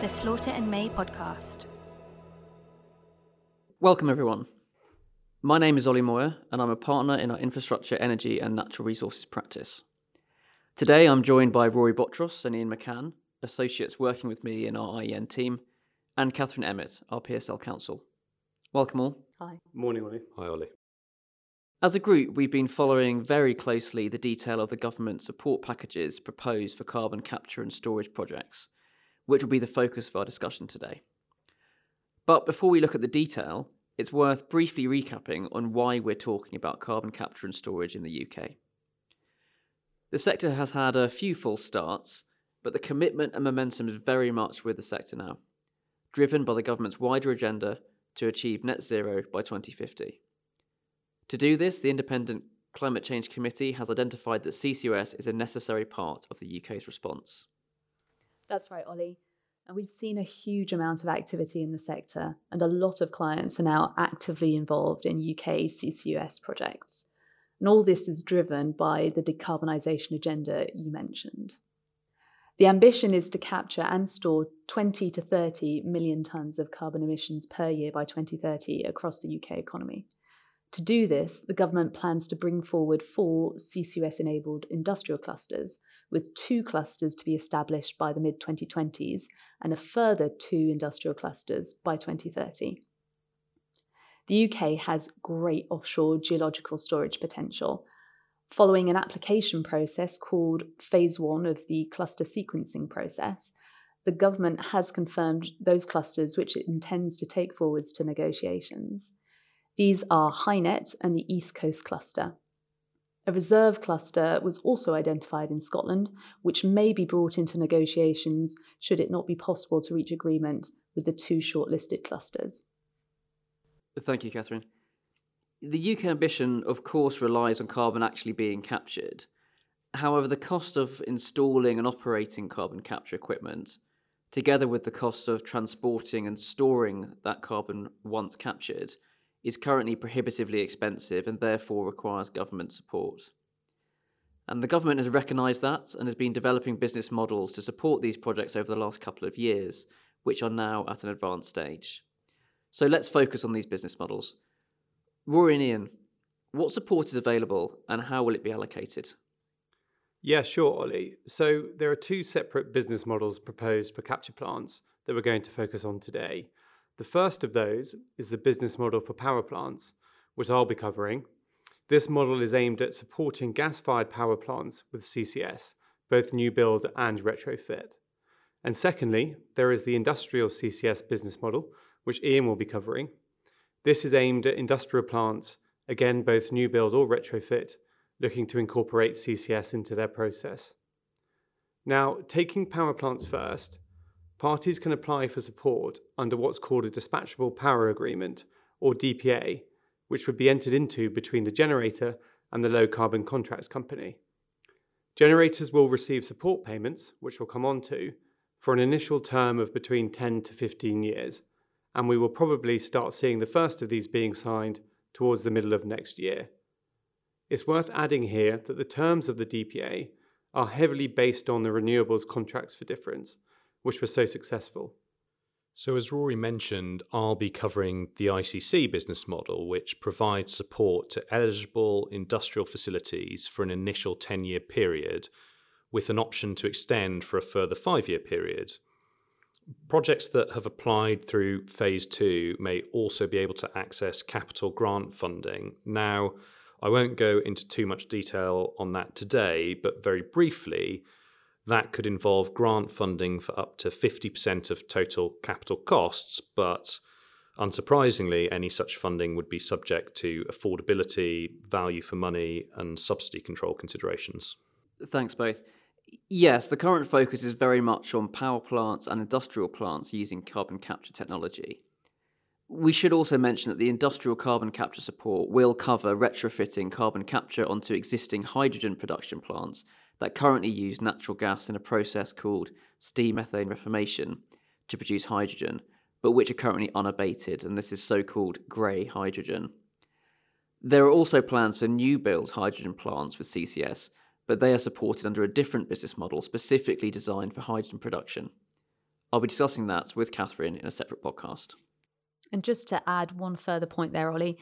the Slaughter and May podcast. Welcome, everyone. My name is Ollie Moir, and I'm a partner in our infrastructure, energy, and natural resources practice. Today, I'm joined by Rory Botros and Iain McCann, associates working with me in our IEN team, and Kathryn Emmett, our PSL counsel. Welcome all. Hi. Morning, Ollie. Hi, Ollie. As a group, we've been following very closely the detail of the government support packages proposed for carbon capture and storage projects, which will be the focus of our discussion today. But before we look at the detail, it's worth briefly recapping on why we're talking about carbon capture and storage in the UK. The sector has had a few false starts, but the commitment and momentum is very much with the sector now, driven by the government's wider agenda to achieve net zero by 2050. To do this, the Independent Climate Change Committee has identified that CCUS is a necessary part of the UK's response. That's right, Ollie. And we've seen a huge amount of activity in the sector, and a lot of clients are now actively involved in UK CCUS projects. And all this is driven by the decarbonisation agenda you mentioned. The ambition is to capture and store 20 to 30 million tonnes of carbon emissions per year by 2030 across the UK economy. To do this, the government plans to bring forward four CCUS enabled industrial clusters, with two clusters to be established by the mid 2020s and a further two industrial clusters by 2030. The UK has great offshore geological storage potential. Following an application process called Phase 1 of the cluster sequencing process, the government has confirmed those clusters which it intends to take forwards to negotiations. These are HyNet and the East Coast Cluster. A reserve cluster was also identified in Scotland, which may be brought into negotiations should it not be possible to reach agreement with the two shortlisted clusters. Thank you, Kathryn. The UK ambition, of course, relies on carbon actually being captured. However, the cost of installing and operating carbon capture equipment, together with the cost of transporting and storing that carbon once captured, is currently prohibitively expensive and therefore requires government support. And the government has recognised that and has been developing business models to support these projects over the last couple of years, which are now at an advanced stage. So let's focus on these business models. Rory and Iain, what support is available and how will it be allocated? Yeah, sure, Ollie. So there are two separate business models proposed for capture plants that we're going to focus on today. The first of those is the business model for power plants, which I'll be covering. This model is aimed at supporting gas fired power plants with CCS, both new build and retrofit. And secondly, there is the industrial CCS business model, which Iain will be covering. This is aimed at industrial plants, again, both new build or retrofit, looking to incorporate CCS into their process. Now, taking power plants first, parties can apply for support under what's called a Dispatchable Power Agreement, or DPA, which would be entered into between the generator and the low carbon contracts company. Generators will receive support payments, which we'll come on to, for an initial term of between 10 to 15 years, and we will probably start seeing the first of these being signed towards the middle of next year. It's worth adding here that the terms of the DPA are heavily based on the renewables contracts for difference, which were so successful. So, as Rory mentioned, I'll be covering the ICC business model, which provides support to eligible industrial facilities for an initial 10 year period with an option to extend for a further five year period. Projects that have applied through phase two may also be able to access capital grant funding. Now, I won't go into too much detail on that today, but very briefly, that could involve grant funding for up to 50% of total capital costs, but unsurprisingly, any such funding would be subject to affordability, value for money, and subsidy control considerations. Thanks, both. Yes, the current focus is very much on power plants and industrial plants using carbon capture technology. We should also mention that the industrial carbon capture support will cover retrofitting carbon capture onto existing hydrogen production plants that currently use natural gas in a process called steam methane reformation to produce hydrogen, but which are currently unabated, and this is so called grey hydrogen. There are also plans for new build hydrogen plants with CCS, but they are supported under a different business model specifically designed for hydrogen production. I'll be discussing that with Kathryn in a separate podcast. And just to add one further point there, Ollie,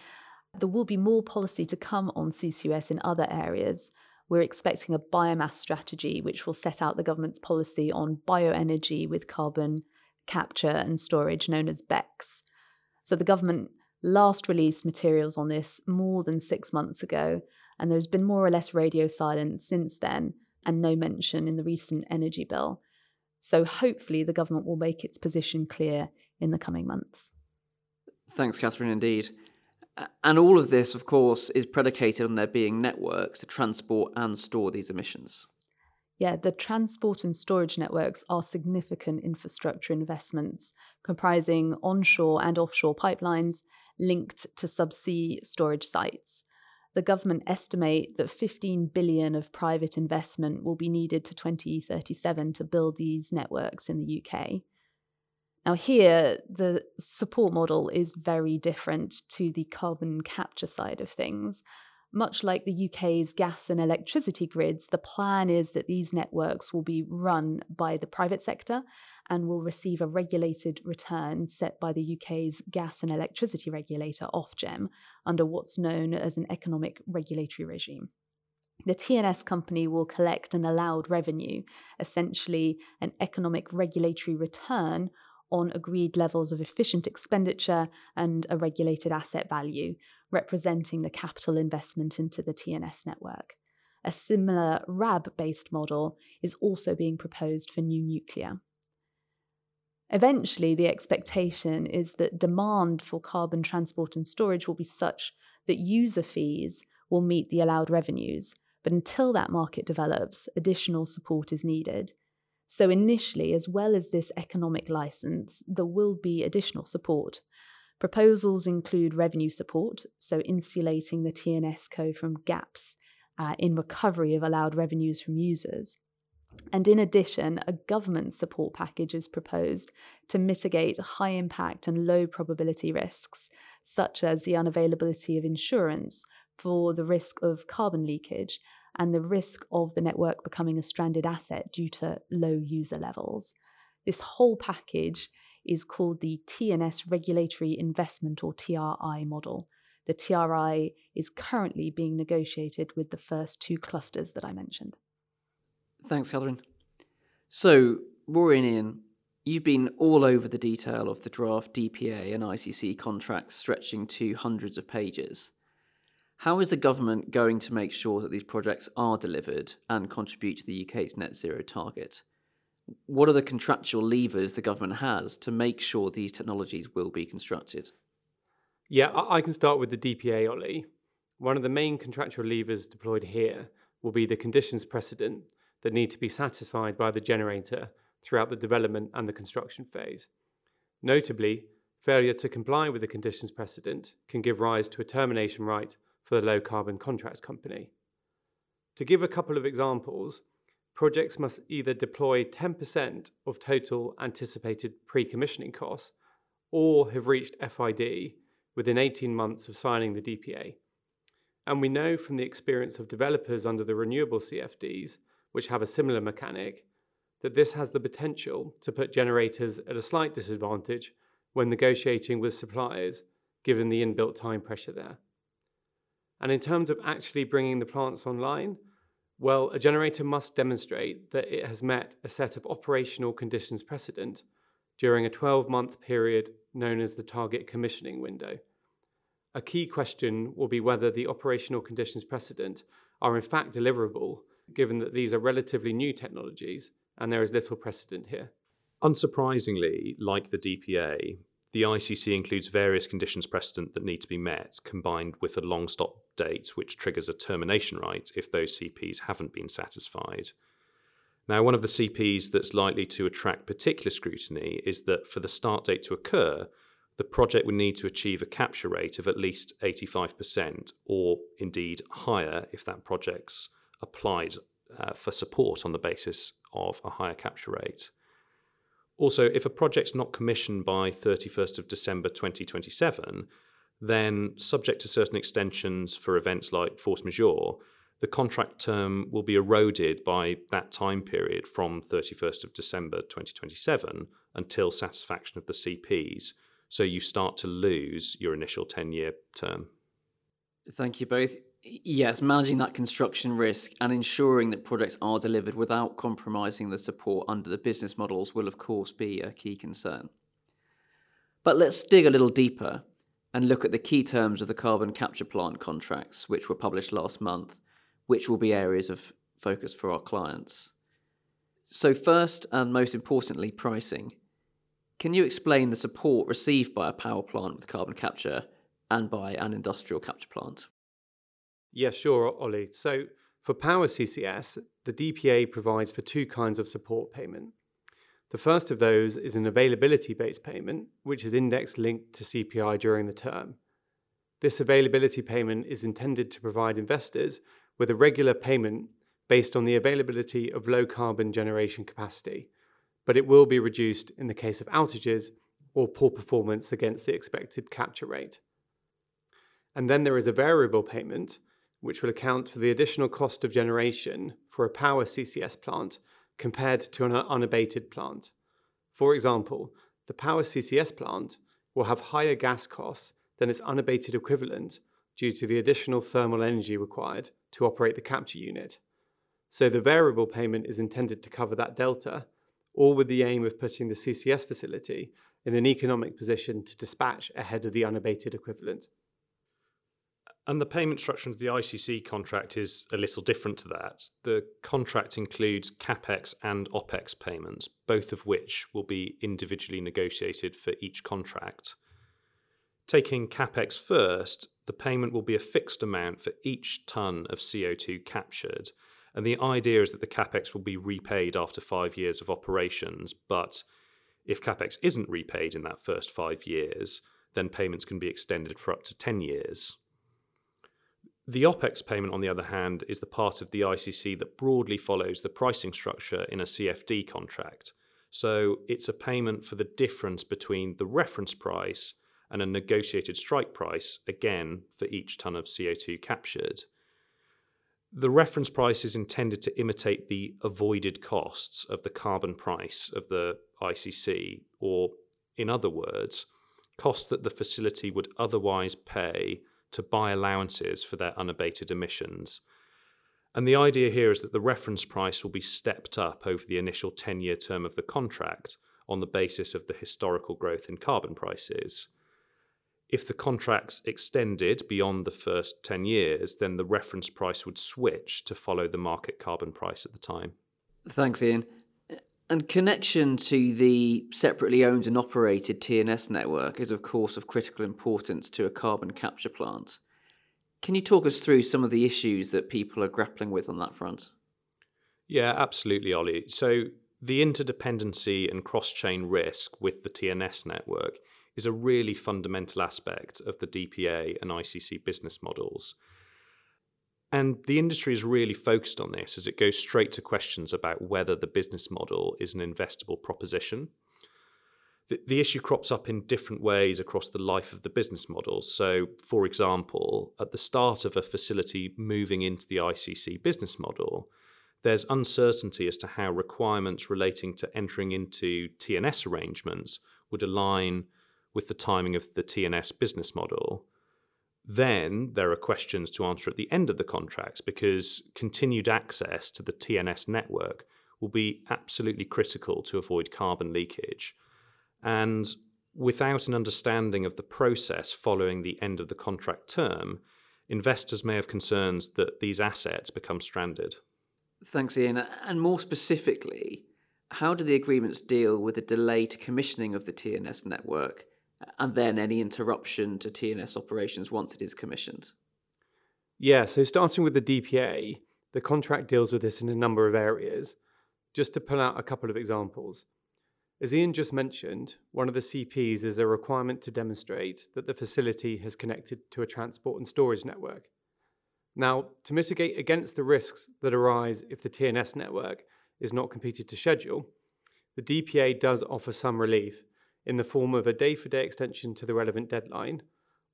there will be more policy to come on CCUS in other areas. We're expecting a biomass strategy, which will set out the government's policy on bioenergy with carbon capture and storage, known as BECCS. So the government last released materials on this more than six months ago, and there's been more or less radio silence since then, and no mention in the recent energy bill. So hopefully the government will make its position clear in the coming months. Thanks, Kathryn, indeed. And all of this, of course, is predicated on there being networks to transport and store these emissions. Yeah, the transport and storage networks are significant infrastructure investments comprising onshore and offshore pipelines linked to subsea storage sites. The government estimate that 15 billion of private investment will be needed to 2037 to build these networks in the UK. Now, here, the support model is very different to the carbon capture side of things. Much like the UK's gas and electricity grids, the plan is that these networks will be run by the private sector and will receive a regulated return set by the UK's gas and electricity regulator, Ofgem, under what's known as an economic regulatory regime. The TNS company will collect an allowed revenue, essentially an economic regulatory return on agreed levels of efficient expenditure and a regulated asset value, representing the capital investment into the TNS network. A similar RAB based model is also being proposed for new nuclear. Eventually, the expectation is that demand for carbon transport and storage will be such that user fees will meet the allowed revenues, but until that market develops, additional support is needed. So, initially, as well as this economic license, there will be additional support. Proposals include revenue support, so insulating the TNS co from gaps uh, in recovery of allowed revenues from users. And in addition, a government support package is proposed to mitigate high impact and low probability risks, such as the unavailability of insurance for the risk of carbon leakage and the risk of the network becoming a stranded asset due to low user levels. This whole package is called the TNS Regulatory Investment or TRI model. The TRI is currently being negotiated with the first two clusters that I mentioned. Thanks, Kathryn. So, Rory and Iain, you've been all over the detail of the draft DPA and ICC contracts stretching to hundreds of pages. How is the government going to make sure that these projects are delivered and contribute to the UK's net zero target? What are the contractual levers the government has to make sure these technologies will be constructed? Yeah, I can start with the DPA, Ollie. One of the main contractual levers deployed here will be the conditions precedent that need to be satisfied by the generator throughout the development and the construction phase. Notably, failure to comply with the conditions precedent can give rise to a termination right for the low carbon contracts company. To give a couple of examples, projects must either deploy 10% of total anticipated pre commissioning costs or have reached FID within 18 months of signing the DPA. And we know from the experience of developers under the renewable CFDs, which have a similar mechanic, that this has the potential to put generators at a slight disadvantage when negotiating with suppliers, given the inbuilt time pressure there. And in terms of actually bringing the plants online, well, a generator must demonstrate that it has met a set of operational conditions precedent during a 12 month period known as the target commissioning window. A key question will be whether the operational conditions precedent are in fact deliverable, given that these are relatively new technologies and there is little precedent here. Unsurprisingly, like the DPA, the ICC includes various conditions precedent that need to be met, combined with a long stop date, which triggers a termination right if those CPs haven't been satisfied. Now, one of the CPs that's likely to attract particular scrutiny is that for the start date to occur, the project would need to achieve a capture rate of at least 85%, or indeed higher if that project's applied uh, for support on the basis of a higher capture rate. Also, if a project's not commissioned by 31st of December 2027, then subject to certain extensions for events like force majeure, the contract term will be eroded by that time period from 31st of December 2027 until satisfaction of the CPs. So you start to lose your initial 10 year term. Thank you both. Yes, managing that construction risk and ensuring that projects are delivered without compromising the support under the business models will, of course, be a key concern. But let's dig a little deeper and look at the key terms of the carbon capture plant contracts, which were published last month which will be areas of focus for our clients. So, first and most importantly, pricing. Can you explain the support received by a power plant with carbon capture and by an industrial capture plant? Yeah, sure, Ollie. So, for Power CCS, the DPA provides for two kinds of support payment. The first of those is an availability based payment, which is index linked to CPI during the term. This availability payment is intended to provide investors with a regular payment based on the availability of low carbon generation capacity, but it will be reduced in the case of outages or poor performance against the expected capture rate. And then there is a variable payment, which will account for the additional cost of generation for a power CCS plant compared to an unabated plant. For example, the power CCS plant will have higher gas costs than its unabated equivalent due to the additional thermal energy required to operate the capture unit. So the variable payment is intended to cover that delta, all with the aim of putting the CCS facility in an economic position to dispatch ahead of the unabated equivalent. And the payment structure of the ICC contract is a little different to that. The contract includes capex and opex payments, both of which will be individually negotiated for each contract. Taking capex first, the payment will be a fixed amount for each tonne of CO2 captured. And the idea is that the capex will be repaid after five years of operations. But if capex isn't repaid in that first five years, then payments can be extended for up to 10 years. The OPEX payment, on the other hand, is the part of the ICC that broadly follows the pricing structure in a CFD contract. So it's a payment for the difference between the reference price and a negotiated strike price, again, for each tonne of CO2 captured. The reference price is intended to imitate the avoided costs of the carbon price of the ICC, or in other words, costs that the facility would otherwise pay to buy allowances for their unabated emissions. And the idea here is that the reference price will be stepped up over the initial 10 year term of the contract on the basis of the historical growth in carbon prices. If the contract's extended beyond the first 10 years, then the reference price would switch to follow the market carbon price at the time. Thanks, Iain. And connection to the separately owned and operated TNS network is, of course, of critical importance to a carbon capture plant. Can you talk us through some of the issues that people are grappling with on that front? Yeah, absolutely, Ollie. So, the interdependency and cross chain risk with the TNS network is a really fundamental aspect of the DPA and ICC business models. And the industry is really focused on this as it goes straight to questions about whether the business model is an investable proposition. The, the issue crops up in different ways across the life of the business model. So, for example, at the start of a facility moving into the ICC business model, there's uncertainty as to how requirements relating to entering into TNS arrangements would align with the timing of the TNS business model. Then there are questions to answer at the end of the contracts because continued access to the TNS network will be absolutely critical to avoid carbon leakage. And without an understanding of the process following the end of the contract term, investors may have concerns that these assets become stranded. Thanks, Iain. And more specifically, how do the agreements deal with the delay to commissioning of the TNS network and then any interruption to TNS operations once it is commissioned? Yeah, so starting with the DPA, the contract deals with this in a number of areas. Just to pull out a couple of examples. As Iain just mentioned, one of the CPs is a requirement to demonstrate that the facility has connected to a transport and storage network. Now, to mitigate against the risks that arise if the TNS network is not completed to schedule, the DPA does offer some relief in the form of a day for day extension to the relevant deadline,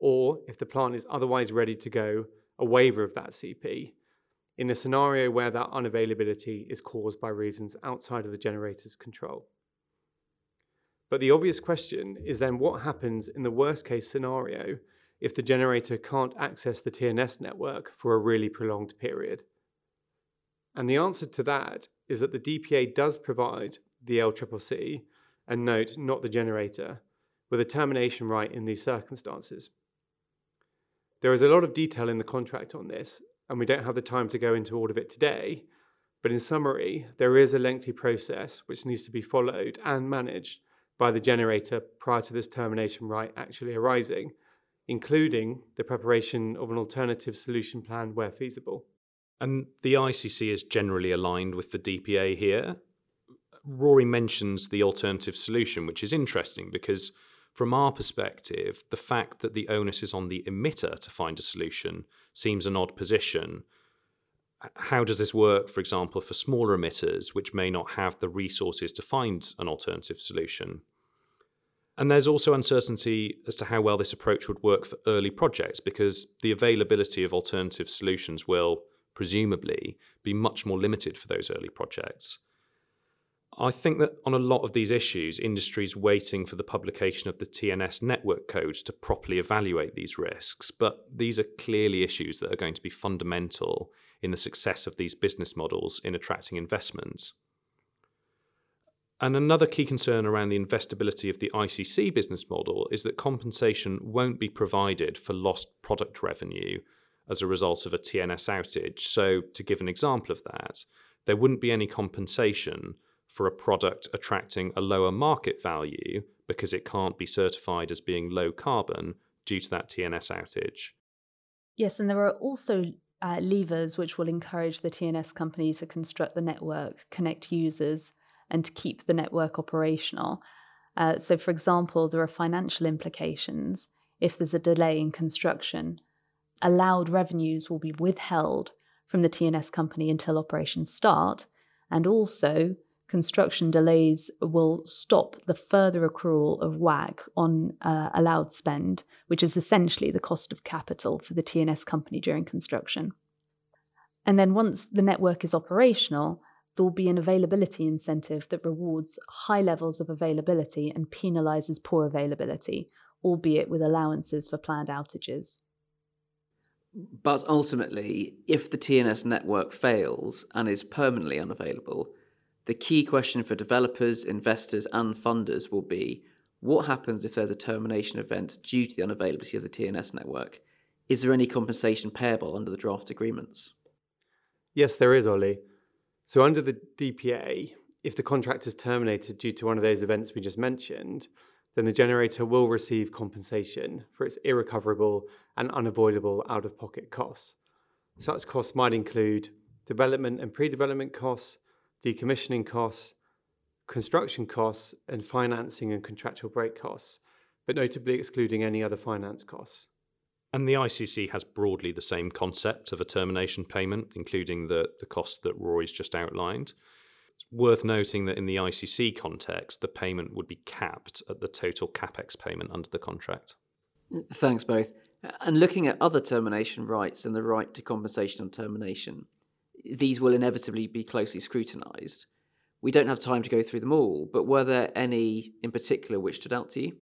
or if the plant is otherwise ready to go, a waiver of that CP. in a scenario where that unavailability is caused by reasons outside of the generator's control. But the obvious question is then what happens in the worst case scenario if the generator can't access the TNS network for a really prolonged period? And the answer to that is that the DPA does provide the LCCC, and note, not the generator, with a termination right in these circumstances. There is a lot of detail in the contract on this, and we don't have the time to go into all of it today. But in summary, there is a lengthy process which needs to be followed and managed by the generator prior to this termination right actually arising, including the preparation of an alternative solution plan where feasible. And the ICC is generally aligned with the DPA here. Rory mentions the alternative solution, which is interesting because, from our perspective, the fact that the onus is on the emitter to find a solution seems an odd position. How does this work, for example, for smaller emitters which may not have the resources to find an alternative solution? And there's also uncertainty as to how well this approach would work for early projects because the availability of alternative solutions will, presumably, be much more limited for those early projects. I think that on a lot of these issues, industry's waiting for the publication of the TNS network codes to properly evaluate these risks, but these are clearly issues that are going to be fundamental in the success of these business models in attracting investments. And another key concern around the investability of the ICC business model is that compensation won't be provided for lost product revenue as a result of a TNS outage. So, to give an example of that, there wouldn't be any compensation for a product attracting a lower market value because it can't be certified as being low carbon due to that TNS outage. Yes, and there are also uh, levers which will encourage the TNS company to construct the network, connect users, and to keep the network operational. Uh, so, for example, there are financial implications if there's a delay in construction. Allowed revenues will be withheld from the TNS company until operations start, and also construction delays will stop the further accrual of WACC on uh, allowed spend, which is essentially the cost of capital for the TNS company during construction. And then once the network is operational, there will be an availability incentive that rewards high levels of availability and penalizes poor availability, albeit with allowances for planned outages. But ultimately, if the TNS network fails and is permanently unavailable, the key question for developers, investors, and funders will be what happens if there's a termination event due to the unavailability of the TNS network? Is there any compensation payable under the draft agreements? Yes, there is, Ollie. So, under the DPA, if the contract is terminated due to one of those events we just mentioned, then the generator will receive compensation for its irrecoverable and unavoidable out of pocket costs. Such costs might include development and pre development costs, decommissioning costs, construction costs, and financing and contractual break costs, but notably excluding any other finance costs. And the ICC has broadly the same concept of a termination payment, including the, the cost that Rory's just outlined. It's worth noting that in the ICC context, the payment would be capped at the total capex payment under the contract. Thanks, both. And looking at other termination rights and the right to compensation on termination, these will inevitably be closely scrutinised. We don't have time to go through them all, but were there any in particular which stood out to you?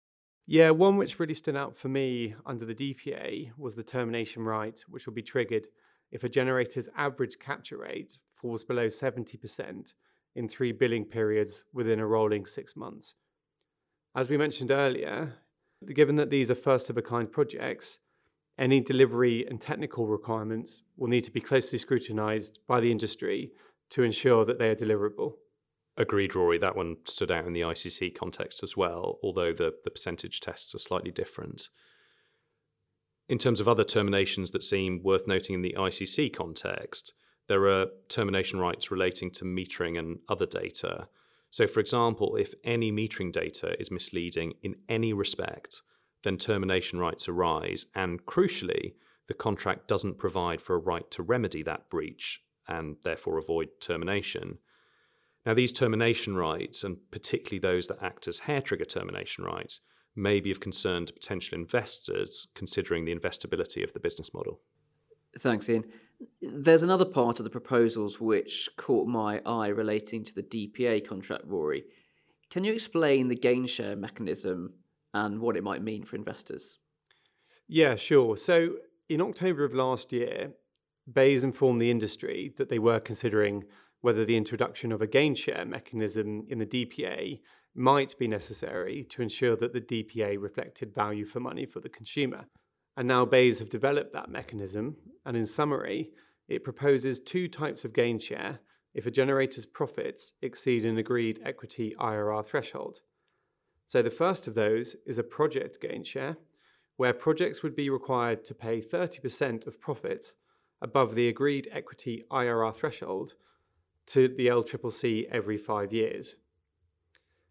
Yeah, one which really stood out for me under the DPA was the termination right, which will be triggered if a generator's average capture rate falls below 70% in three billing periods within a rolling six months. As we mentioned earlier, given that these are first of a kind projects, any delivery and technical requirements will need to be closely scrutinised by the industry to ensure that they are deliverable. Agreed, Rory. That one stood out in the ICC context as well, although the, the percentage tests are slightly different. In terms of other terminations that seem worth noting in the ICC context, there are termination rights relating to metering and other data. So, for example, if any metering data is misleading in any respect, then termination rights arise. And crucially, the contract doesn't provide for a right to remedy that breach and therefore avoid termination. Now, these termination rights, and particularly those that act as hair trigger termination rights, may be of concern to potential investors considering the investability of the business model. Thanks, Iain. There's another part of the proposals which caught my eye relating to the DPA contract, Rory. Can you explain the gain share mechanism and what it might mean for investors? Yeah, sure. So in October of last year, BEIS informed the industry that they were considering whether the introduction of a gain share mechanism in the DPA might be necessary to ensure that the DPA reflected value for money for the consumer. And now BEIS have developed that mechanism, and in summary, it proposes two types of gain share if a generator's profits exceed an agreed equity IRR threshold. So the first of those is a project gain share, where projects would be required to pay 30% of profits above the agreed equity IRR threshold to the LCCC every five years.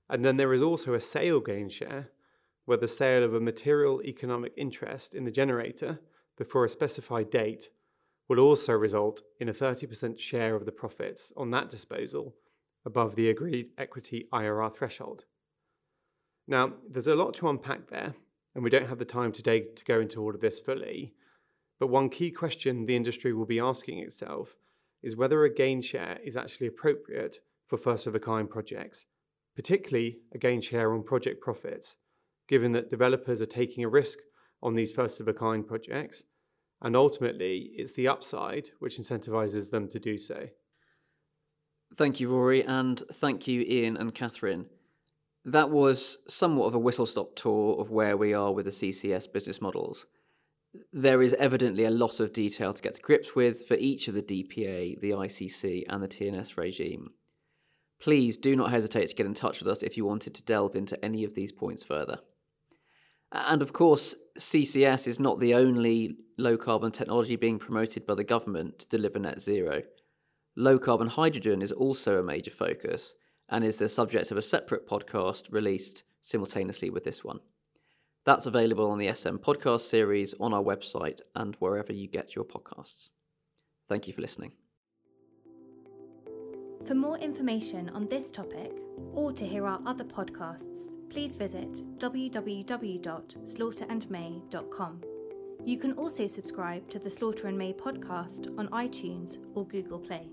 And then there is also a sale gain share, where the sale of a material economic interest in the generator before a specified date will also result in a 30% share of the profits on that disposal above the agreed equity IRR threshold. Now, there's a lot to unpack there, and we don't have the time today to go into all of this fully. But one key question the industry will be asking itself is whether a gain share is actually appropriate for first of a kind projects, particularly a gain share on project profits, given that developers are taking a risk on these first of a kind projects, and ultimately it's the upside which incentivizes them to do so. Thank you, Rory, and thank you, Iain and Kathryn. That was somewhat of a whistle stop tour of where we are with the CCS business models there is evidently a lot of detail to get to grips with for each of the DPA, the ICC, and the TNS regime. Please do not hesitate to get in touch with us if you wanted to delve into any of these points further. And of course, CCS is not the only low carbon technology being promoted by the government to deliver net zero. Low carbon hydrogen is also a major focus and is the subject of a separate podcast released simultaneously with this one. That's available on the SM podcast series on our website and wherever you get your podcasts. Thank you for listening. For more information on this topic or to hear our other podcasts, please visit www.slaughterandmay.com. You can also subscribe to the Slaughter and May podcast on iTunes or Google Play.